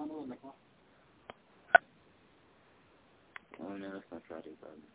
Oh no, that's not Friday, probably.